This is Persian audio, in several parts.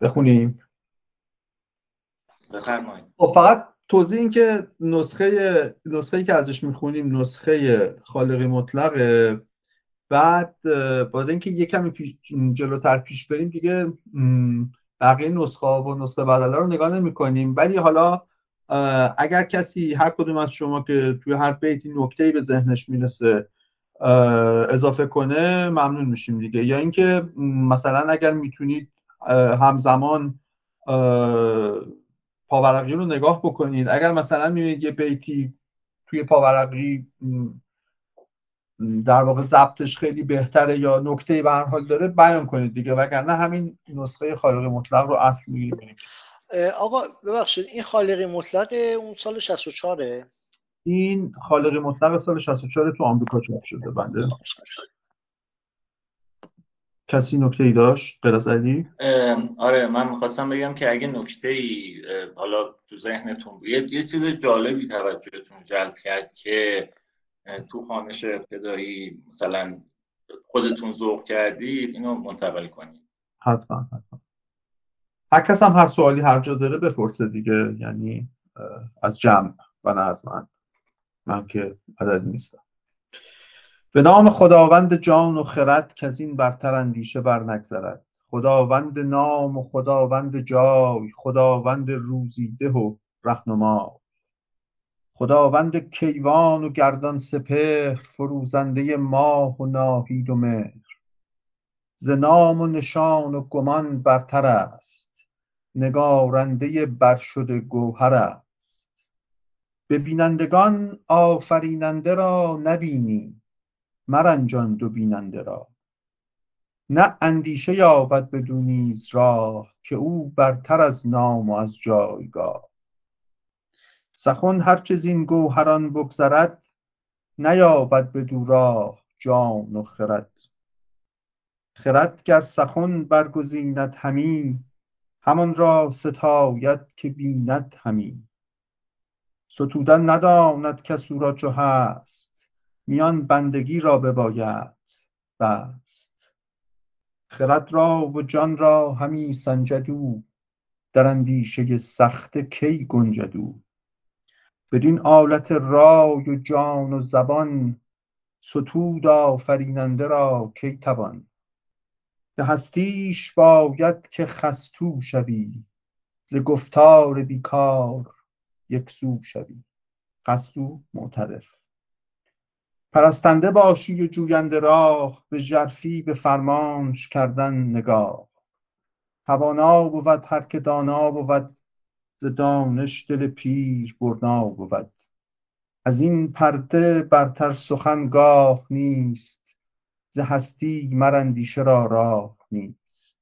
بخونیم. بفرمایید. خب فقط توضیح این که نسخه نسخه که ازش می‌خونیم نسخه خالقی مطلقه بعد باید اینکه یه کمی پیش جلوتر پیش بریم دیگه بقیه نسخه و نسخه بدله رو نگاه نمی کنیم ولی حالا اگر کسی هر کدوم از شما که توی هر بیتی نکته به ذهنش می‌رسه اضافه کنه ممنون میشیم دیگه. یا اینکه مثلا اگر می‌تونید همزمان پاورقی رو نگاه بکنید اگر مثلا می‌بینید یه بیتی توی پاورقی در واقع ضبطش خیلی بهتره یا نکته به هر حال داره بیان کنید دیگه. وگرنه همین نسخه خالق مطلق رو اصل می‌گیریم آقا ببخشید این خالق مطلق اون سال 64 این خالق مطلق سال 64 تو آمریکا چاپ شده بنده. کسی نکته ای داشت غیر علی؟ آره من می‌خواستم بگم که اگه نکته ای حالا تو ذهنتون یه, یه چیز جالبی توجهتون جلب کرد که تو خانش ابتدایی مثلا خودتون ذوق کردید اینو منتقل کنید. حتما حتما. هر کس هم هر سوالی هر جا داره بپرسه دیگه یعنی از جمع و نه از من. من که عدد نیستم. به نام خداوند جان و خرد که از این برتر اندیشه بر نگذرد. خداوند نام و خداوند جای خداوند روزیده و رهنما. خداوند کیوان و گردان سپهر فروزنده ماه و ناهید و مهر. ز نام و نشان و گمان برتر است نگارنده برشده گوهر است. به بینندگان آفریننده را نبینی مرنجان دو بیننده را. نه اندیشه یابد بدو نیز راه که او برتر از نام و از جایگاه. سخن هر چه زین گوهران بگذرد نیابد بدو راه جان و خرد. خرد گر سخن برگزیند همی همان را ستاید که بیند همی. ستودن نداند کس او را چو هست میان بندگی را بباید بست. خرد را و جان را همی سنجد او. در اندیشه سخت کی گنجد او. بدین آلت رای و جان و زبان ستود آفریننده را کی توان. به هستیش باید که خستو شوی ز گفتار بیکار یکسو شوی. خستو معترف. پرستنده باشی و جوینده راه به ژرفی به فرمانش کردن نگاه. توانا بود هر که دانا بود ز دانش دل پیر برنا بود. از این پرده برتر سخن گاه نیست ز هستی مر اندیشه را راه نیست.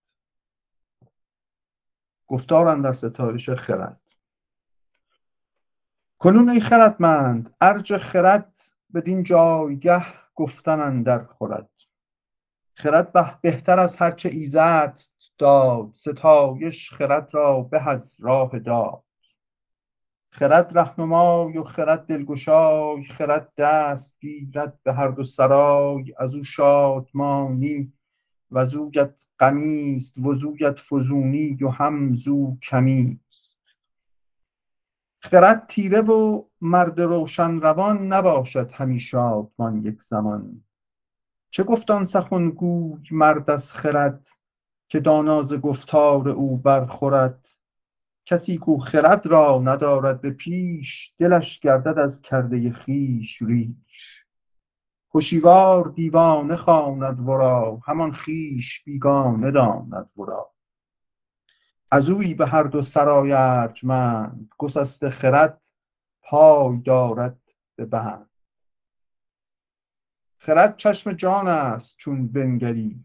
گفتار اندر ستایش خرد. کنون ای خردمند ارج خرد بدین جایگه گفتن اندر خورد. خرد بهتر از هرچه ایزد داد ستایش خرد را به از راه داد. خرد رهنمای و خرد دلگشای خرد دست گیرد به هر دو سرای. از او شادمانی و زویت غمی است و زویت فزونی و هم زو کمی است خرد تیره و مرد روشن روان نباشد همی شادمان یک زمان. چه گفتان سخن گوی مرد از خرد که دانا ز گفتار او برخورد؟ کسی کو خرد را ندارد به پیش دلش گردد از کرده خویش ریش. هشیوار دیوانه خواند ورا همان خویش بیگانه داند ورا. از اویی به هر دو سرای ارجمند گسسته خرد پای دارد به بند خرد چشم جان است چون بنگری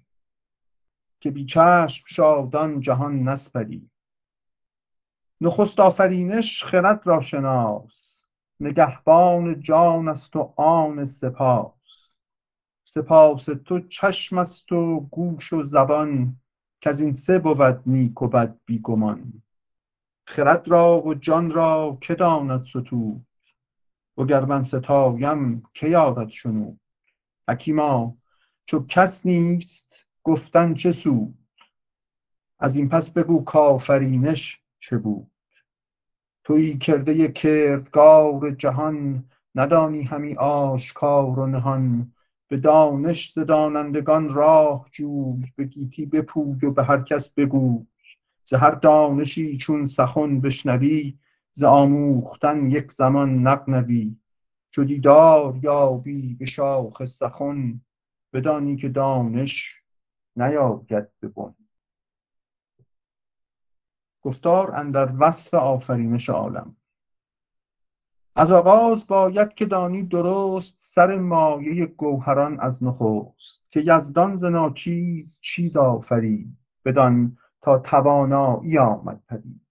که بی چشم شادان جهان نسپری. نخست آفرینش خرد را شناس نگهبان جان است و آن سپاس. سپاس تو چشم است و گوش و زبان از این سه بود نیک و بد بی گمان خرد را و جان را که داند ستود؟ وگر من ستایم که یارد شنود؟ حکیما چو کس نیست گفتن چه سود؟ از این پس بگو کافرینش چه بود؟ توی کرده کردگار جهان ندانی همی آشکار و نهان. به دانش ز دانندگان راه جوی به گیتی بپوی و به هر کس بگو ز هر دانشی چون سخن بشنوی ز آموختن یک زمان نغنوی. چو دیدار یابی به شاخ سخن بدانی که دانش نیاید به بن. گفتار اندر وصف آفرینش عالم. از آغاز باید که دانی درست سر مایه گوهران از نخست. که یزدان ز ناچیز چیز آفرید بدان تا توانایی آمد پدید.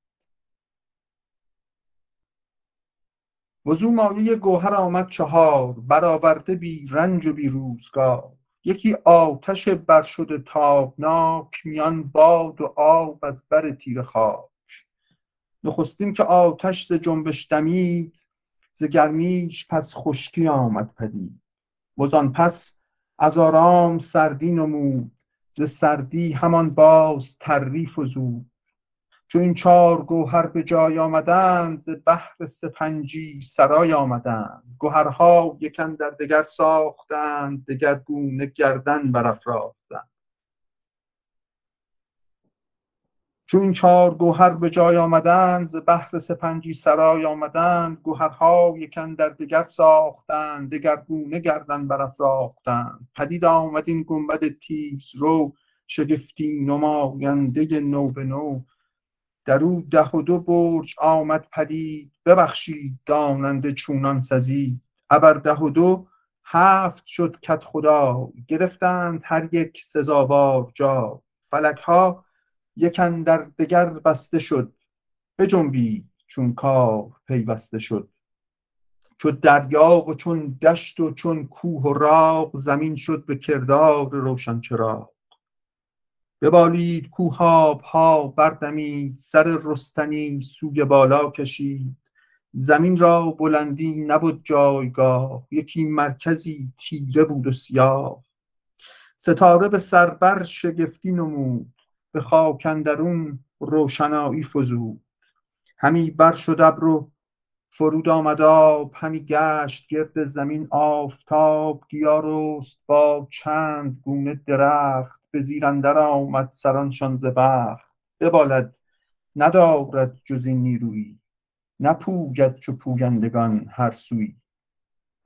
وزو مایه گوهر آمد چهار برآورده بی رنج و بی روزگار. یکی آتش برشده تابناک میان باد و آب از بر تیره خاک. نخستین که آتش ز جنبش دمید ز گرمیش پس خشکی آمد پدید. وزان پس از آرام سردی نمود. ز سردی همان باز تری فزود چو این چار گوهر به جای آمدند ز بحر سپنجی سرای آمدند. گهرها یک اندر دگر ساختند دگرگونه گردن برافراختند. چو این چار گوهر به جای آمدند ز بحر سپنجی سرای آمدند گوهرها یک اندر دگر ساختند دگرگونه گردن برافراختند. پدید آمد این گنبد تیزرو شگفتی نماینده نو به نو. در او ده و دو برج آمد پدید ببخشید داننده چونان سزید. ابر ده و دو هفت شد کدخدای گرفتند هر یک سزاوار جای فلک ها یک اندر دگر بسته شد بجنبید چون کار پیوسته شد. چو دریا و چون دشت و چون کوه و راغ زمین شد به کردار روشن چراغ. ببالید کوه آبها بردمید سر رستنی سوی بالا کشید. زمین را بلندی نبد جایگاه یکی مرکزی تیره بود و سیاه. ستاره به سر بر شگفتی نمود به خاک اندرون روشنایی فزود. همی بر شد ابر و فرود آمد آب همی گشت گرد زمین آفتاب گیا رست با چند گونه درخت به زیر اندر آمد سرانشان ز بخت. ببالد ندارد جز این نیرویی نپوید چو پویندگان هر سویی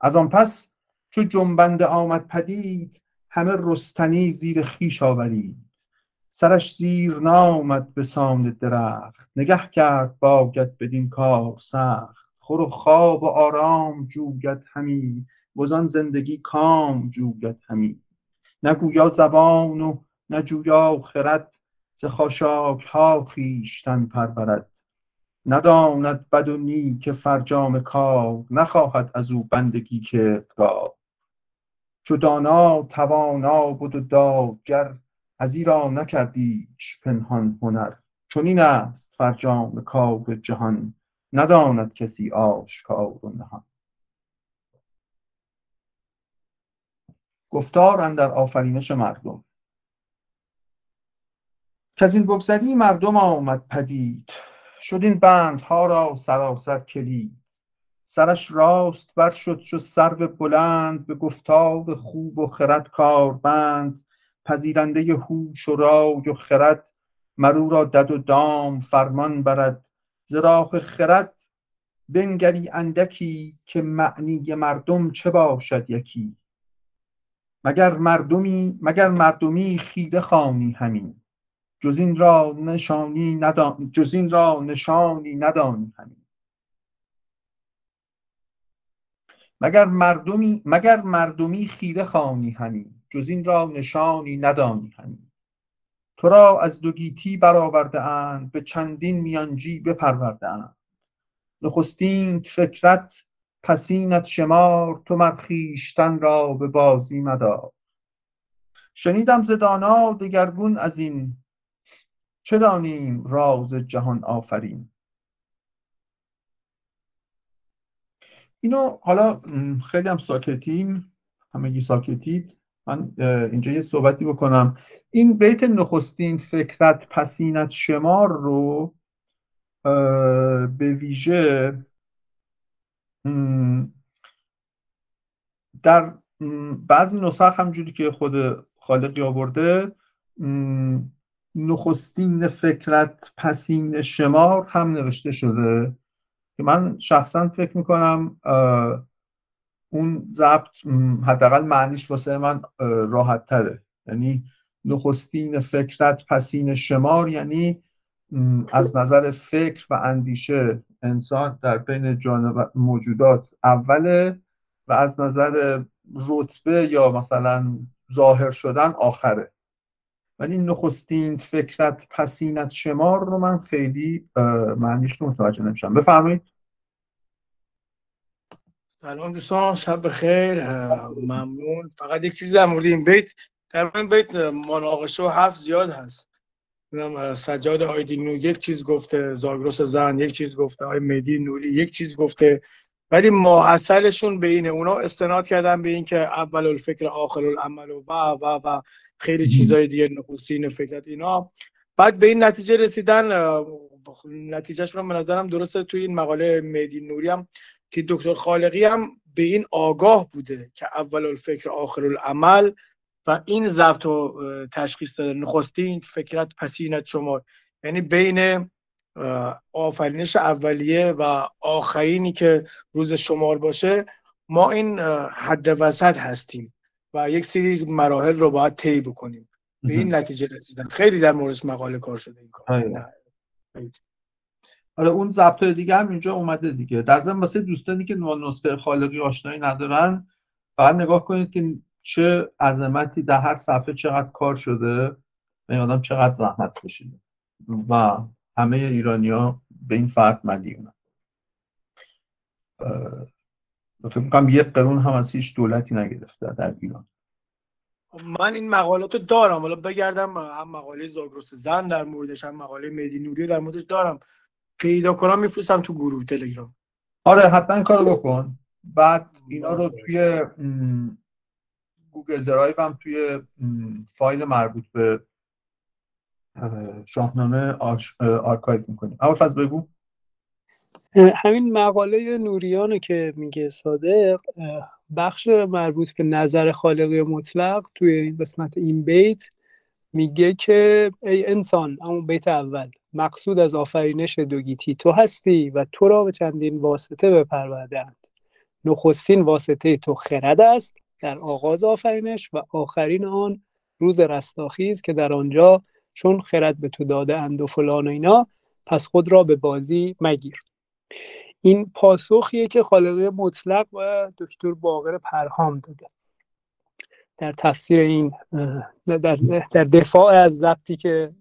از آن پس چو جنبنده آمد پدید همه رستنی زیر خویش آورید. سرش زیر نامد به سان درخت. نگه کرد باید بدین کار سخت. خور و خواب و آرام جوید همی. وزان زندگی کام جوید همی. نه گویا زبان و نه جویا خرد ز خاشاک ها خویشتن پرورد. نداند بد و نیک فرجام کار. نخواهد از او بندگی کردگار. چو دانا توانا بد و دادگر ازیرا نکردیش پنهان هنر. چنین است فرجام کار جهان نداند کسی آشکار و نهان. گفتار اندر آفرینش مردم. کز این بگذری مردم آمد پدید. شد این بندها را سراسر کلید. سرش راست بر شد چو سرو بلند به گفتار خوب و خرد کاربند پذیرنده هوش و رای و خرد مر او را دد و دام فرمان برد. ز راه خرد بنگری اندکی که معنی مردم چه باشد یکی. مگر مردمی مگر مردمی خیره خوانی همی. جز این را نشانی ندانی جز این را نشانی ندانی همی. مگر مردمی مگر مردمی خیره خوانی همی. جز این را نشانی ندانی همی. تو را از دو گیتی برآورده اند به چندین میانجی بپرورده اند. نخستینت فکرت پسینت شمار تو مر خویشتن را به بازی مدار. شنیدم ز دانا دگرگون از این چه دانیم راز جهان آفرین؟ اینو حالا خیلی هم ساکتیم همگی ساکتید. من اینجا یه صحبتی بکنم. این بیت نخستین فکرت پسینت شمار رو به ویژه در بعضی نسخ همجوری که خود خالقی آورده نخستین فکرت پسین شمار هم نوشته شده. که من شخصا فکر می‌کنم اون ضبط حداقل معنیش واسه من راحت تره یعنی نخستین فکرت پسین شمار یعنی از نظر فکر و اندیشه انسان در بین موجودات اوله و از نظر رتبه یا مثلا ظاهر شدن آخره. ولی نخستین فکرت پسینت شمار رو من خیلی معنیش رو متوجه نمیشم. بفرمایید. سلام دوستان شب بخیر. ممنون. فقط یک چیزی در مورد این بیت در این بیت مناقشه و حرف زیاد هست. سجاد آیدی نور یک چیز گفته زاگرس زن یک چیز گفته آی مدی نوری یک چیز گفته. ولی ماحصلشون به اینه. اونا استناد کردن به اینکه اول الفکر آخر العمل و و و خیلی چیزای دیگه نخستین فکرت اینا. بعد به این نتیجه رسیدن نتیجهش رو به نظرم درسته. توی این مقاله مدی نوری هم که دکتر خالقی هم به این آگاه بوده که اول الفکر آخر العمل و این ضبط و تشخیص داده. نخستین فکرت پسینت شما. یعنی بین آفرینش اولیه و آخرینی که روز شمار باشه ما این حد وسط هستیم و یک سری مراحل رو باید طی بکنیم. به این نتیجه رسیدن. خیلی در مورد مقاله کار شده این کار. آره اون ضبط دیگه هم اینجا اومده دیگه. در ضمن واسه دوستانی که نسخه خالقی آشنایی ندارن فقط نگاه کنید که چه عظمتی در هر صفحه چقدر کار شده. و آدم چقدر زحمت کشیده. و همه ایرانیا به این فرد مدیونن فکر می‌کنم یک قرون هم از هیچ دولتی نگرفته در ایران. من این مقالات رو دارم. حالا بگردم هم مقاله زاگرس زن در موردش هم مقاله مدی نوری در موردش دارم. پیدا کنم میفرستم تو گروه تلگرام. آره حتما کارو بکن. بعد اینا رو توی Google Drive هم توی فایل مربوط به شاهنامه آرکایو می‌کنیم. اما فضل بگو. همین مقاله نوریانه که میگه صادق بخش مربوط به نظر خالقی مطلق توی این قسمت این بیت میگه که ای انسان همون بیت اول. مقصود از آفرینش دوگیتی تو هستی و تو را به چندین واسطه بپروردند نخستین واسطه تو خرد است در آغاز آفرینش و آخرین آن روز رستاخیز که در آنجا چون خرد به تو داده اند و فلان و اینا پس خود را به بازی مگیر. این پاسخیه که خالقی مطلق و دکتر باقر پرهام داده. در تفسیر این در, در دفاع از ضبطی که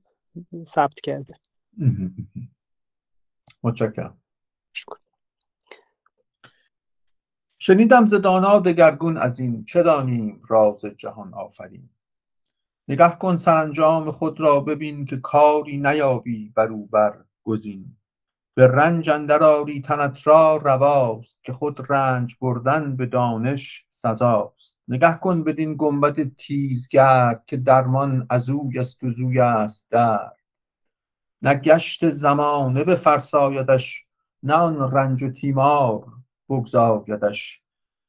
ثبت کرده. متشکرم. شنیدم ز دانا دگرگون از این چه دانیم؟ راز جهان آفرین. نگه کن سرانجام خود را ببین که کاری نیابی برو بر گزین. به رنج اندر آری تنت را رواست که خود رنج بردن به دانش سزاست. نگه کن بدین گنبد تیزگرد که درمان از اوی است و زوی است در. نه گشت زمانه بفرسایدش نه آن رنج و تیمار بگزایدش.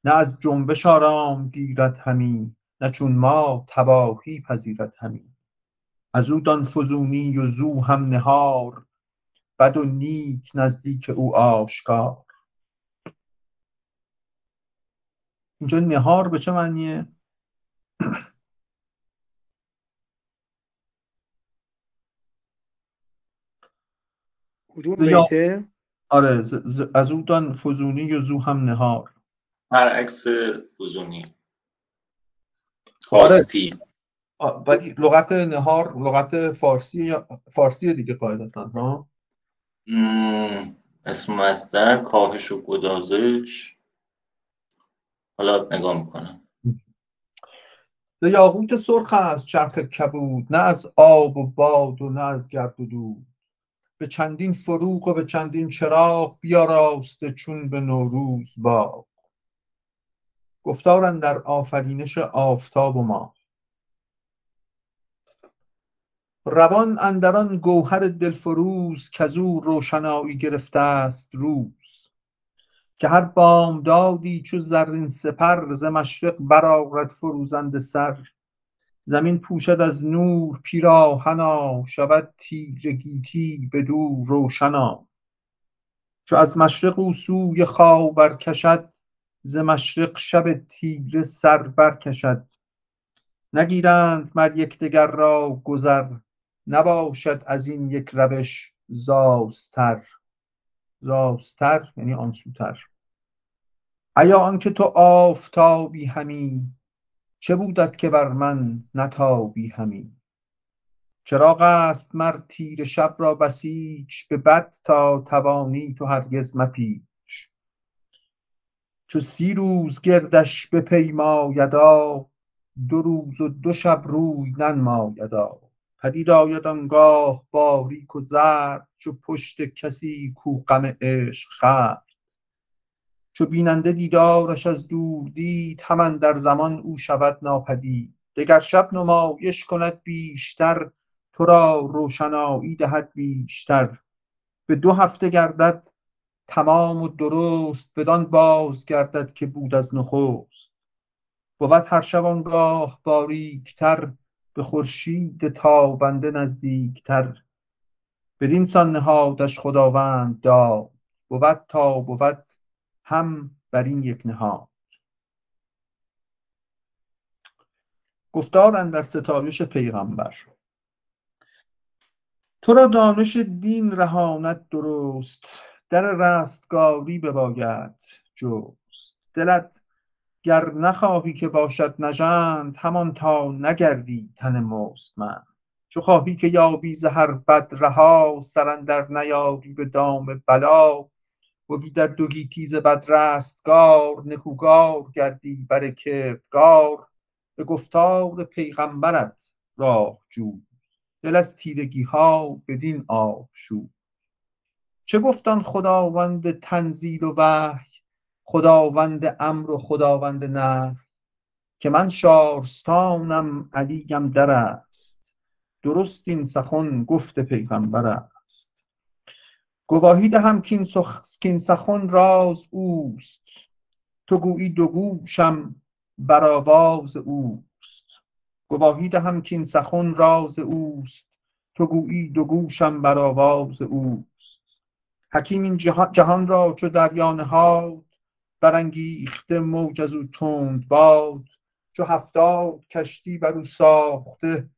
نه از جنبش آرام گیرد همی نه چون ما تباهی پذیرد همی. از او دان فزونی و زو هم نهار بد و نیک نزدیک او آشکار. اینجا نهار به چه معنیه؟ کدوم بیته؟ آره از او دان فزونی و زو هم نهار؟ برعکس فزونی. خواستی آره. ولی لغت نهار لغت فارسی فارسی دیگه قاعدتا ها؟ اسم مصدر کاهش و گدازش. حالا نگاه می‌کنم. یاقوت سرخ است چرخ کبود نه از آب و باد و نه از گرد و دود. به چندین فروغ و به چندین چراغ بیا راسته چون به نوروز باغ. گفتارن در آفرینش آفتاب و ما روان اندران گوهر دلفروز او روشنایی گرفته است روز. که هر بامدادی چو زرین سپر ز مشرق برآرد فروزنده سر. زمین پوشد از نور پیراهنا شود تیره گیتی بدو روشنا. چو از مشرق او سوی خاور کشد ز مشرق شب تیره سر برکشد نگیرند مر یکدیگر را گذر نباشد از این یک روش زاستر. زاستر یعنی آنسوتر ایا آنکه تو آفتابی همی چه بودت که بر من نتابی همی؟ چراغ است مر تیر شب را بسیچ به بد تا توانی تو هرگز مپیچ. چو سی روز گردش بپیمایدا دو روز و دو شب روی ننمایدا. پدید آید آنگاه باریک و زرد چو پشت کسی کو غم عشق خورد چو بیننده دیدارش از دور دید همان در زمان او شود ناپدید. دگر شب نمایش کند بیشتر تو را روشنایی دهد بیشتر. به دو هفته گردد تمام و درست بدان باز گردد که بود از نخست. بود هر شب آنگاه باریکتر به خورشید تابنده نزدیکتر. بدین سان نهادش خداوند داد. بود تا بود هم بر این یک نهاد. گفتار در ستایش پیغمبر. تو را دانش دین رهانت درست در رستگاری بباید جست. دلت گر نخواهی که باشد نژند همان تا نگردی تن مستمند چو خواهی که یابی ز هر بد رها سر اندر نیاری به دام بلا بودی در دو گیتی ز بد رستگار نکوگار گردی بر کردگار. به گفتار پیغمبرت راه جوی دل از تیرگی ها بدین آب شو چه گفتان خداوند تنزیل و وحی خداوند امر و خداوند نه که من شارستانم علیم در است. درست این سخن گفت پیغمبر است گواهی دهم کین سخن راز اوست. تو گویی دو گوشم بر آواز اوست. گواهی دهم کین سخن راز اوست. تو گویی دو گوشم بر آواز اوست. حکیم این جهان را چو دریا نهاد برانگیخته موج از او تند باد. چو هفتاد کشتی بر او ساخته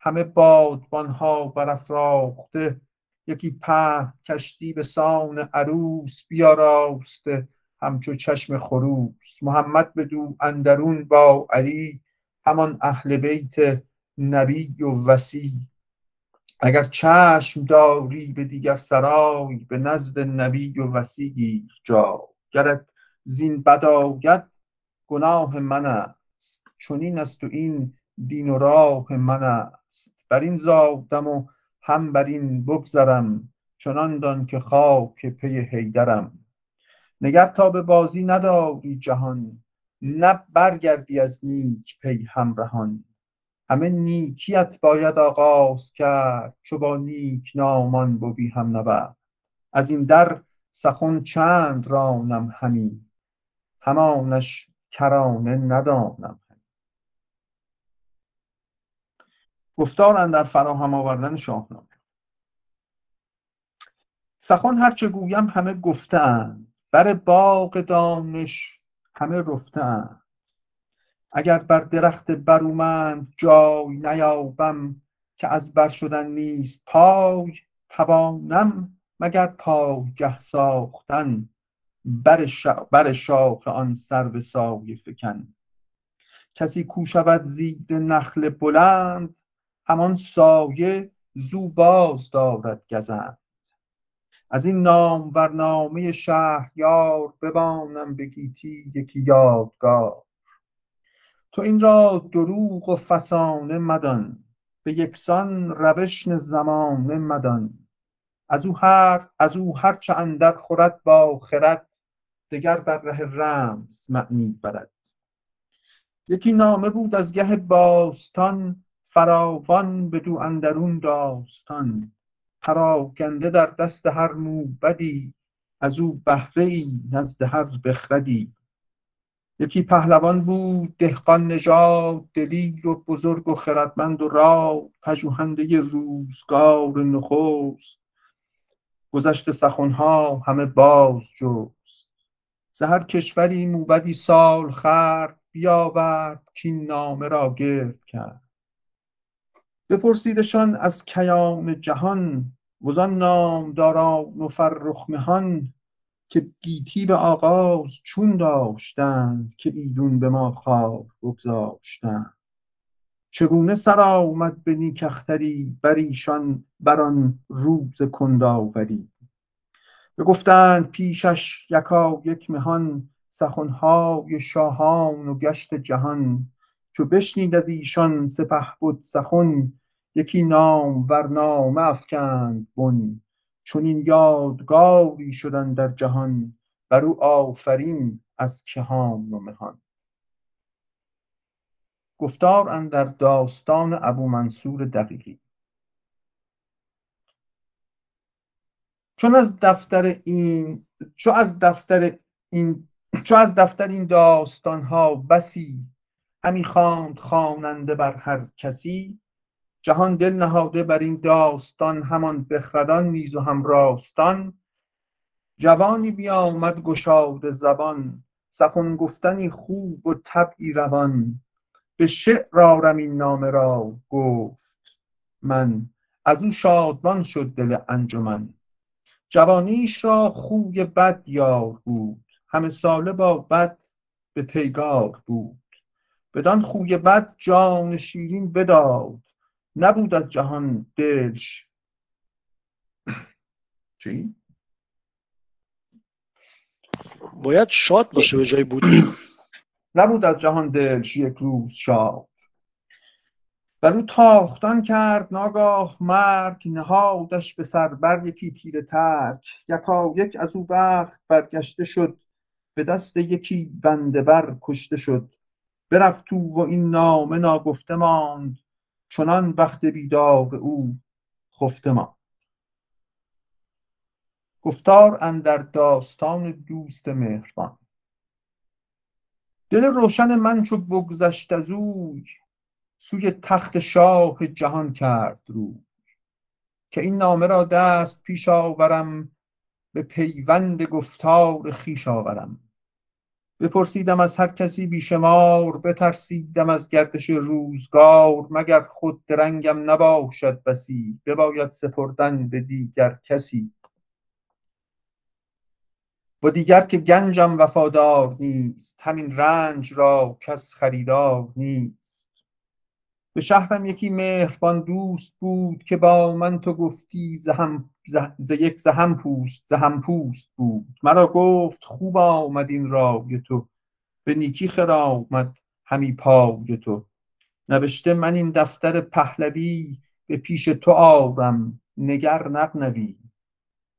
همه بادبانها برافراخته. یکی په کشتی به سان عروس بیاراسته همچو چشم خروس. محمد بدو اندرون با علی همان اهل بیت نبی و وسی. اگر چشم داری به دیگر سرای به نزد نبی و وسی گیر جا. گرت زین بد گناه من است. چنین است و این دین و راه من است. بر این زادم و هم بر این بگذرم چنان دان که خاک پی حیدرم. نگر تا به بازی نداری جهان نه برگردی از نیک پی همرهان. همه نیکیت باید آغاز کرد چو با نیک نامان بوی هم نبرد. از این در سخن چند رانم همی همانش کرانه ندانم. گفتار در فراهم آوردن شاهنامه. سخن هرچه گویم همه گفتند بر باغ دانش همه رفتند اگر بر درخت برومند جای نیابم که از بر شدن نیست پای توانم مگر پایگه ساختن بر, بر شاخ آن سرو سایه فکن. کسی کو شود زیر نخل بلند همان سایه زو باز دارد گزند. از این نام ورنامه شهریار ببانم به گیتی یکی یادگار. تو این را دروغ و فسانه مدان به یکسان روش زمانه مدان. از او هر از او هر چه اندر خورد با خرد دگر بر ره رمز معنی برد. یکی نامه بود از گه باستان فراوان دو اندرون داستان پراکنده در دست هر موبدی از او بهره نزد هر بخردی. یکی پهلوان بود دهقان نژاد دلیر و بزرگ و خردمند و را پژوهنده روزگار نخست. گذشت سخنها همه باز جست. زهر کشوری موبدی سال خرد بیاورد کین نامه را گرد کرد. بپرسیدشان از کیان جهان وزان نامداران و فرخ مهان که گیتی به آغاز چون داشتند که ایدون به ما خواب بگذاشتند. چگونه سر آمد به نیکختری بر ایشان بر آن روز کنداوری؟ بگفتند پیشش یکا یک مهان سخنهای شاهان و گشت جهان. چو بشنید از ایشان بود سخن یکی نام ور نامه افکند بن. این یادگاری شدن در جهان بر او آفرین از کهان و مهان. گفتار اندر داستان ابو منصور دقیقی. چون از دفتر این چو از دفتر این چو از دفتر این داستان ها بسی همی خواند خواننده بر هر کسی. جهان دل نهاده بر این داستان همان بخردان نیز و هم راستان. جوانی بیامد گشاد زبان سخن گفتنی خوب و طبعی روان. به شعر آرم این نامه را گفت من از او شادمان شد دل انجمن. جوانیش را خوی بد یار بود همه ساله با بد به پیگار بود. بدان خوی بد جان شیرین بداد. نبود از جهان دلش. چی؟ باید شاد باشه به جای بود نبود از جهان دلش یک روز شاد. بر او تاختان کرد ناگاه مرگ نهادش به سر بر یکی تیر ترک. یکا یک از او بخت برگشته شد به دست یکی بنده بر کشته شد. برفت تو و این نامه ناگفته ماند چنان وقت بیدار او خفته ما گفتار اندر داستان دوست مهربان. دل روشن من چو بگذشت از اوی سوی تخت شاه جهان کرد رو که این نامه را دست پیش آورم به پیوند گفتار خیش آورم. بپرسیدم از هر کسی بیشمار بترسیدم از گردش روزگار مگر خود درنگم نباشد بسی بباید سپردن به دیگر کسی. و دیگر که گنجم وفادار نیست همین رنج را کس خریدار نیست. به شهرم یکی مهربان دوست بود که با من تو گفتی زهم ز یک زهم پوست زهم پوست بود. مرا گفت خوب آمد این رای تو. به نیکی آمد همی پای تو. نوشته من این دفتر پهلوی به پیش تو آرم نگر نقنوی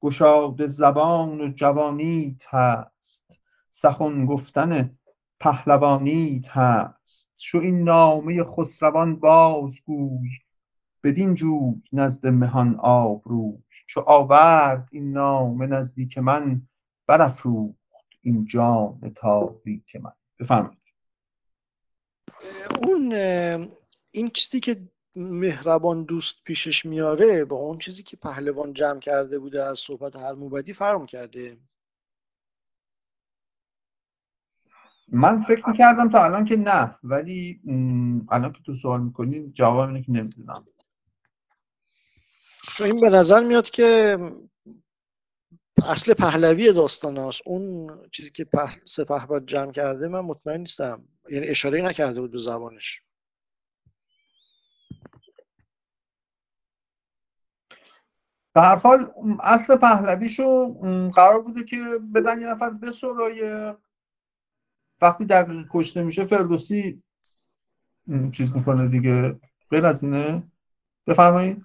گشاد زبان و جوانیت هست. سخن گفتن پهلوانیت هست. شو این نامه خسروان بازگوی بدین جوی نزد مهان آبروی. چو آورد این نامه نزدیک من برافروخت این جام تاریک من. بفرمایید. اون این چیزی که مهربان دوست پیشش میاره با اون چیزی که پهلوان جمع کرده بوده از صحبت هر موبدی فرم کرده. من فکر می‌کردم تا الان که نه ولی الان که تو سوال می‌کنی جواب اینه که نمی‌دونم. این به نظر میاد که اصل پهلوی داستان هست اون چیزی که پهل... سپه جمع کرده من مطمئن نیستم. یعنی اشاره نکرده بود به زبانش. به هر حال اصل پهلویشو قرار بوده که بدن یه نفر بسرای وقتی در کشته میشه فردوسی چیز می‌کنه دیگه. غیر از اینه. بفرمایید.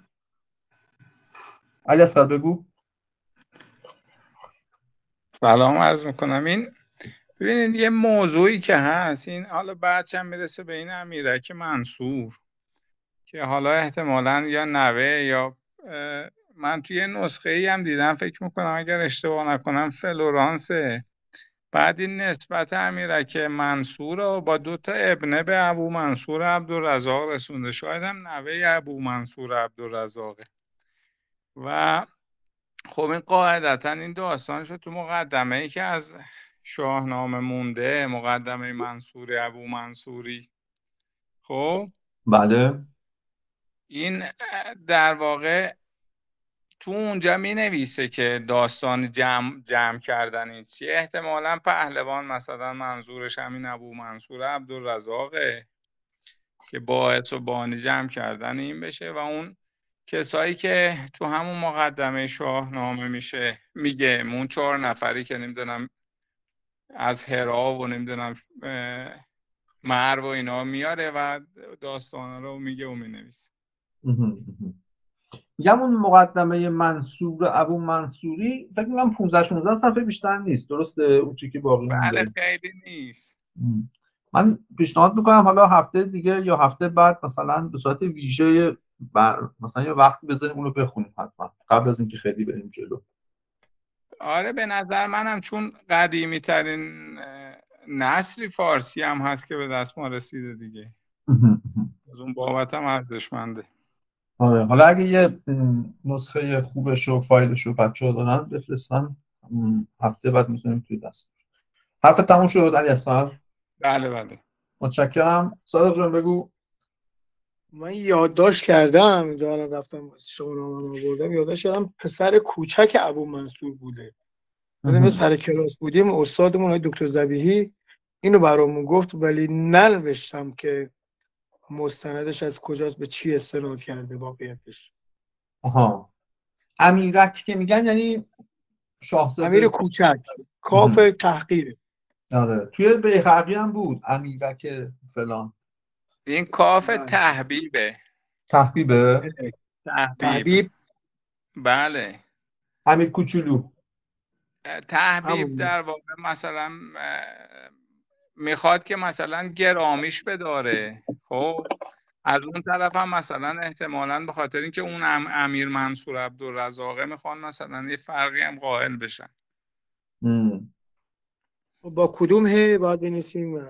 علی اصغر بگو. سلام عرض می‌کنم. این ببینید یه موضوعی که هست این حالا بعدش هم می‌رسه به این امیرک منصور که حالا احتمالا یا نوه یا من توی نسخه ای هم دیدم فکر می‌کنم اگر اشتباه نکنم فلورانسه بعد این نسبت امیرک منصور رو با دو تا ابنه به ابو منصور عبدالرزاق رسونده. شاید هم نوه ابو منصور عبدالرزاقه و خب این قاعدتا این داستان شد تو مقدمه ای که از شاهنامه مونده مقدمه منصور ابو منصوری. خب؟ بله. این در واقع تو اونجا می نویسه که داستان جمع, جمع کردن این چیه. احتمالا پهلوان مثلا منظورش همین ابو منصور عبدالرزاقه که باعث و بانی جمع کردن این بشه و اون کسایی که تو همون مقدمه شاهنامه میشه میگه اون چهار نفری که نمی‌دونم از هرا و نمی‌دونم مرو و اینا میاره و داستان رو میگه و می‌نویسه. میگم اون مقدمه منصور ابو منصوری فکر می‌کنم 15 16 صفحه بیشتر نیست. درسته؟ اون که باقی بله خیلی نیست. من پیشنهاد می‌کنم حالا هفته دیگه یا هفته بعد مثلا به صورت ویژه بر مثلا یه وقت بذاریم اونو بخونیم حتما. قبل از اینکه خیلی بریم جلو. آره به نظر منم چون قدیمی ترین نصری فارسی هم هست که به دست ما رسیده دیگه. از اون بابت هم ارزشمنده. آره حالا اگه یه نسخه خوبش و فایلش رو بچه ها دارن بفرستن. هفته بعد می‌تونیم توی دست. حرف تموم شد علی اصفر بله بله. متشکرم. صادق جان بگو. من یادداشت کردم دارم رفتم شاهنامه رو بردم یادداشت کردم پسر کوچک ابو منصور بوده. بعد سر کلاس بودیم استادمون دکتر زبیهی اینو برامون گفت ولی ننوشتم که مستندش از کجاست؟ به چی استناد کرده واقعیتش آها. امیرک که میگن یعنی شاهزاده امیر کوچک. کاف تحقیره آره. توی بیهقی هم بود. امیرک فلان. این کاف تحبیبه. تحبیبه؟ تحبیب. بله. امیر کوچولو. تحبیب در واقع مثلا می‌خواد که مثلا گرامیش بداره. خب از اون طرف هم مثلا احتمالا به خاطر اینکه اون امیر منصور عبدالرزاقه می‌خوان مثلا یه فرقی هم قائل بشن. با کدوم هی باید بنویسیم؟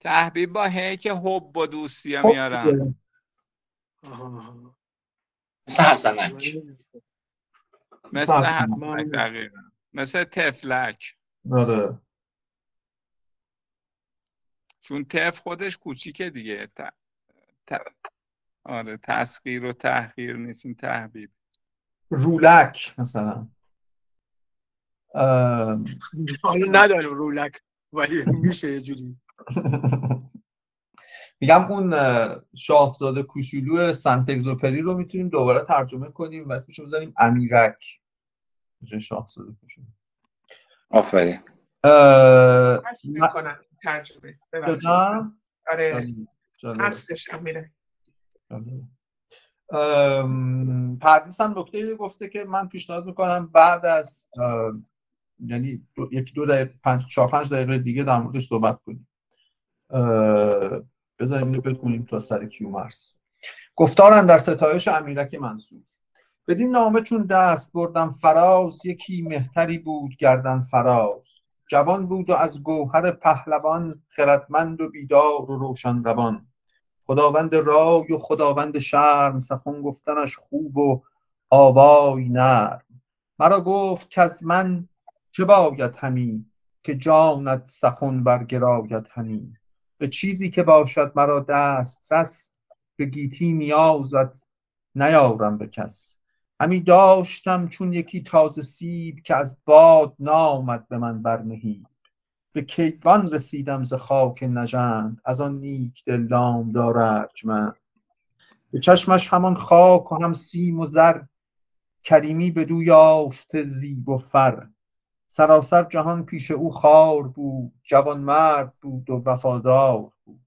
تحبیب با هی که حب و دوستی میارن. مثل حسنک مثل حسنک دقیقا. مثل تفلک. آره. چون تف خودش کوچیکه دیگه. ت... ت... آره تسخیر و تحقیر نیست این تحبیب. رولک مثلا. حالا نداریم رولک ولی میشه یه جوری. میگم اون شاهزاده کوچولو سنت اگزوپری رو می‌تونیم دوباره ترجمه کنیم و اسمشو بزنیم امیرک. شاهزاده کوچولو. آفرین. می‌کنن ترجمه. آره. هستش امیرک پردیس هم نکته گفته که من پیشنهاد می‌کنم بعد از یعنی یکی دو دقیقه پنج چهار پنج دقیقه دیگه در موردش صحبت کنیم. بذاریم اینو بخونیم تا سر کیومرس گفتارن در ستایش امیرک منصور بدین نامه چون دست بردم فراز یکی مهتری بود گردن فراز. جوان بود و از گوهر پهلوان خردمند و بیدار و روشن روان خداوند رای و خداوند شرم سخن گفتنش خوب و آوای نرم. مرا گفت که از من چه باید همی؟ که جانت سخن برگراید همی. به چیزی که باشد مرا دست رس به گیتی نیازت نیارم به کس. همی داشتم چون یکی تازه سیب که از باد نامد به من برنهید. به کیوان رسیدم ز خاک نژند. از آن نیک دل نامدار ارجمند به چشمش همان خاک و هم سیم و زر کریمی بدو یافته زیب و فر. سراسر جهان پیش او خار بود جوان مرد بود و وفادار بود.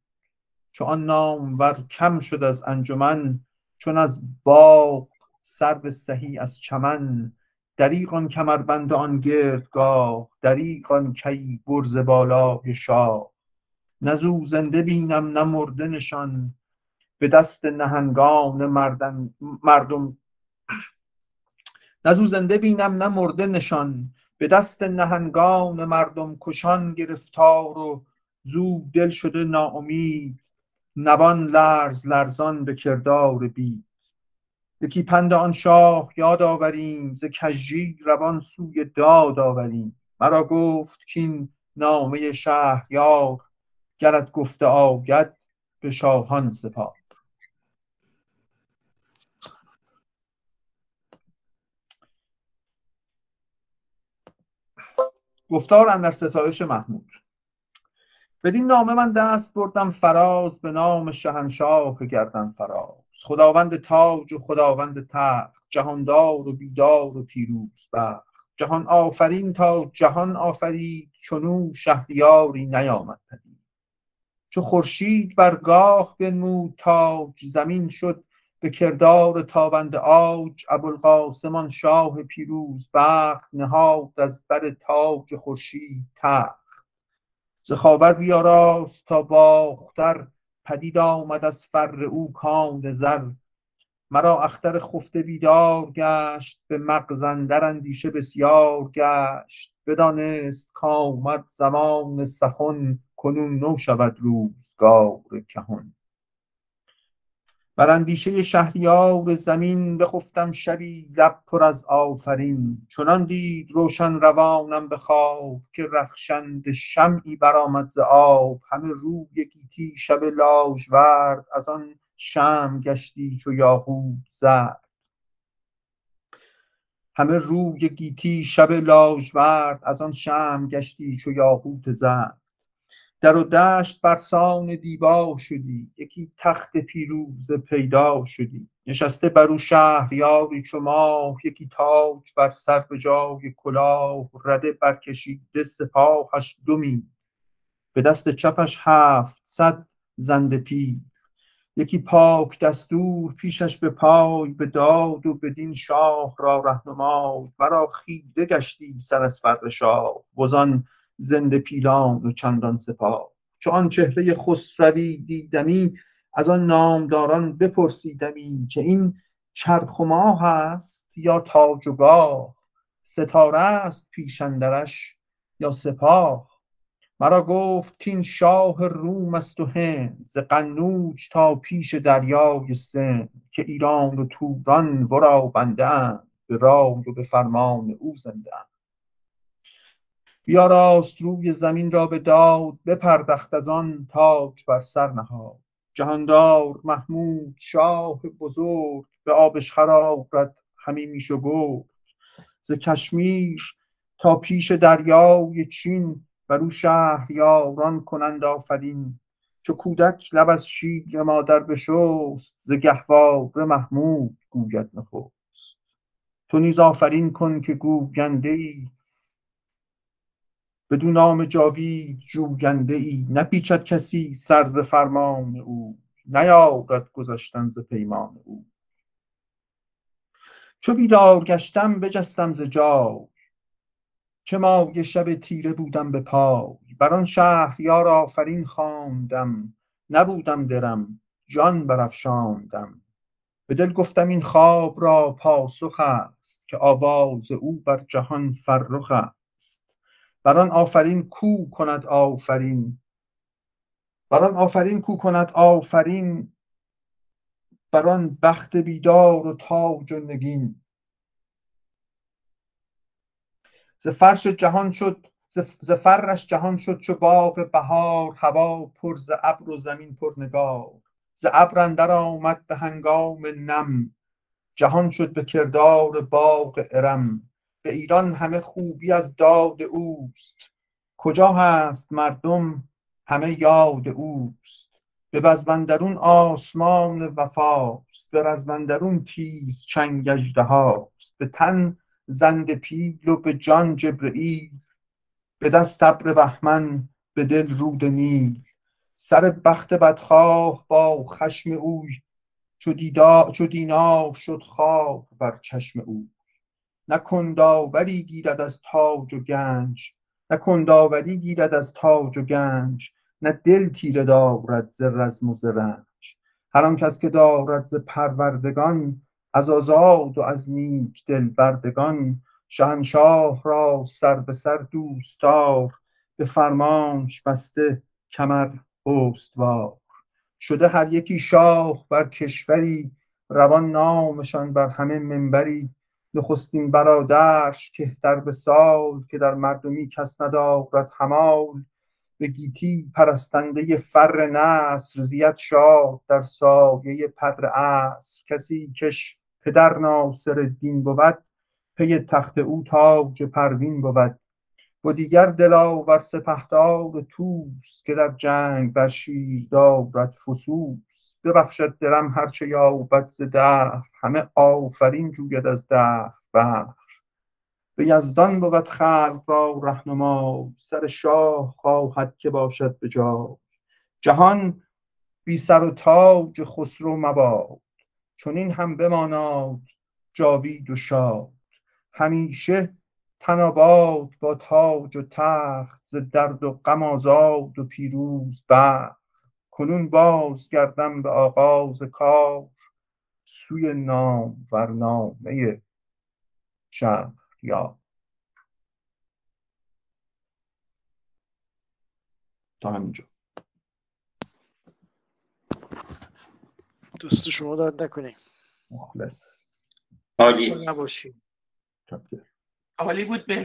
چون آن نامور کم شد از انجمن چون از باغ سرو سهی از چمن دریغ کمربند آن گردگاه دریغ آن کی برز بالای شاه. نزو زنده بینم نه مرده نشان. به دست نهنگان مردن مردم نزو زنده بینم نه مرده نشان. به دست نهنگان مردم کشان گرفتار و زو دل شده ناامید. نوان لرز لرزان به کردار بید. یکی پند آن شاه یاد آوریم ز کژی روان سوی داد آوریم. مرا گفت کین نامه شهریار گرت گفته آید به شاهان سپاه گفتار اندر ستایش محمود. بدین نامه من دست بردم فراز به نام شهنشاه گردن فراز. خداوند تاج و خداوند تخت جهاندار و بیدار و پیروز بخت. جهان آفرین تا جهان آفرید چنو شهریاری نیامد پدید. چو خورشید برگاه بنمود تاج زمین شد به کردار تابند آج. ابوالقاسم شاه پیروز بخت نهاد از بر تاج خورشید تخت. ز خاور بیاراست تا باختر پدید آمد از فر او کان زر. مرا اختر خفته بیدار گشت به مغز اندر اندیشه بسیار گشت. بدانست کآمد زمان سخن کنون نو شود روزگار کهن. بر اندیشه شهریار زمین بخفتم شبی لب پر از آفرین. چنان دید روشن روانم به خواب که رخشنده شمعی برآمد ز آب. همه روی گیتی شب لاژورد از آن شمع گشتی چو یاقوت زرد. همه روی گیتی شب لاژورد از آن شمع گشتی چو یاقوت زرد. در و دشت برسان دیبا شدی یکی تخت پیروزه پیدا شدی. نشسته بر او شهریاری چو ماه یکی تاج بر سر به جای کلاه. رده برکشیده سپاهش دومی به دست چپش هفتصد زنده پیر یکی پاک دستور پیشش به پای به داد و بدین شاه را رهنمای. مرا خیره گشتی سر از فر شاه. وزان زنده پیلان و چندان سپاه. چو آن چهره خسروی دیدمی از آن نامداران بپرسیدمی که این چرخ و ماه است یا تاج و گاه؟ ستاره است پیش اندرش یا سپاه؟ مرا گفت شاه روم است و هند ز قنوج تا پیش دریای سند که ایران و توران ورا بنده به رای و به فرمان او زنده بیاراست روی زمین را به داد بپردخت از آن تاج بر سر نهاد. جهاندار محمود شاه بزرگ به آبشخور آورد همی میش و گرد ز کشمیر تا پیش دریای چین بر او شهریاران کنند آفرین. چو کودک لب از شیر مادر بشست ز گهواره محمود گوید نخست. تو نیز آفرین کن که گوینده ای بدو نام جاوید جوینده ای نپیچد کسی سر ز فرمان او نیارد گذشتن ز پیمان او. چو بیدار گشتم بجستم ز جای چه مایه شب تیره بودم به پای. بر آن شهریار آفرین خواندم نبودم درم جان برافشاندم. به دل گفتم این خواب را پاسخ است که آواز او بر جهان فرخ بر آن آفرین کو کند آفرین. بر آن آفرین کو کند آفرین. بر آن بخت بیدار و تاج و نگین. ز فرش جهان شد ز فرش جهان شد چو باغ بهار هوا پر ز ابر و زمین پر نگار. ز ابر اندر آمد به هنگام نم. جهان شد به کردار باغ ارم. به ایران همه خوبی از داد اوست. کجا هست مردم همه یاد اوست؟ به بزم آسمان وفاست به رزم تیز چنگ اژدهاست. به تن زنده پیل و به جان جبرئیل به دست ابر بهمن به دل رود نیل. سر بخت بدخواه با خشم اوی چو, چو دینار شد خواب بر چشم او نه کنداوری گیرد از تاج و گنج نه کنداوری گیرد از تاج و گنج نه دل تیره دارد ز رزم و ز رنج. هر آن کس که دارد ز پروردگان از آزاد و از نیک دل بردگان شهنشاه را سر به سر دوستار به فرمانش بسته کمر استوار. شده هر یکی شاه بر کشوری روان نامشان بر همه منبری. نخستین برادرش کهتر به سال که در مردمی کس ندارد همال به گیتی پرستنده فر نصر زیاد شاه در سایه پر عصر. کسی کش پدر ناصر دین بود پی تخت او تاج پروین بود. و دیگر دلاور سپهدار توس که در جنگ بر شیر دارد فسوس. ببخشد درم هرچه یابد ز دهر همه آفرین جوید از دهر بهر. به یزدان بود خلق را رهنما سر شاه خواهد که باشد به جهان بی سر و تاج خسرو مباد چنین هم بماناد جاوید و شاد. همیشه تناباد با تاج و تخت ز درد و غم آزاد و پیروز بخت کنون باز گردم به آغاز کار. سوی نام ورنامه شهریار. تا همینجا. دوست شما داد نکنیم مخلص. عالی. نباشیم چاکر. عالی بود به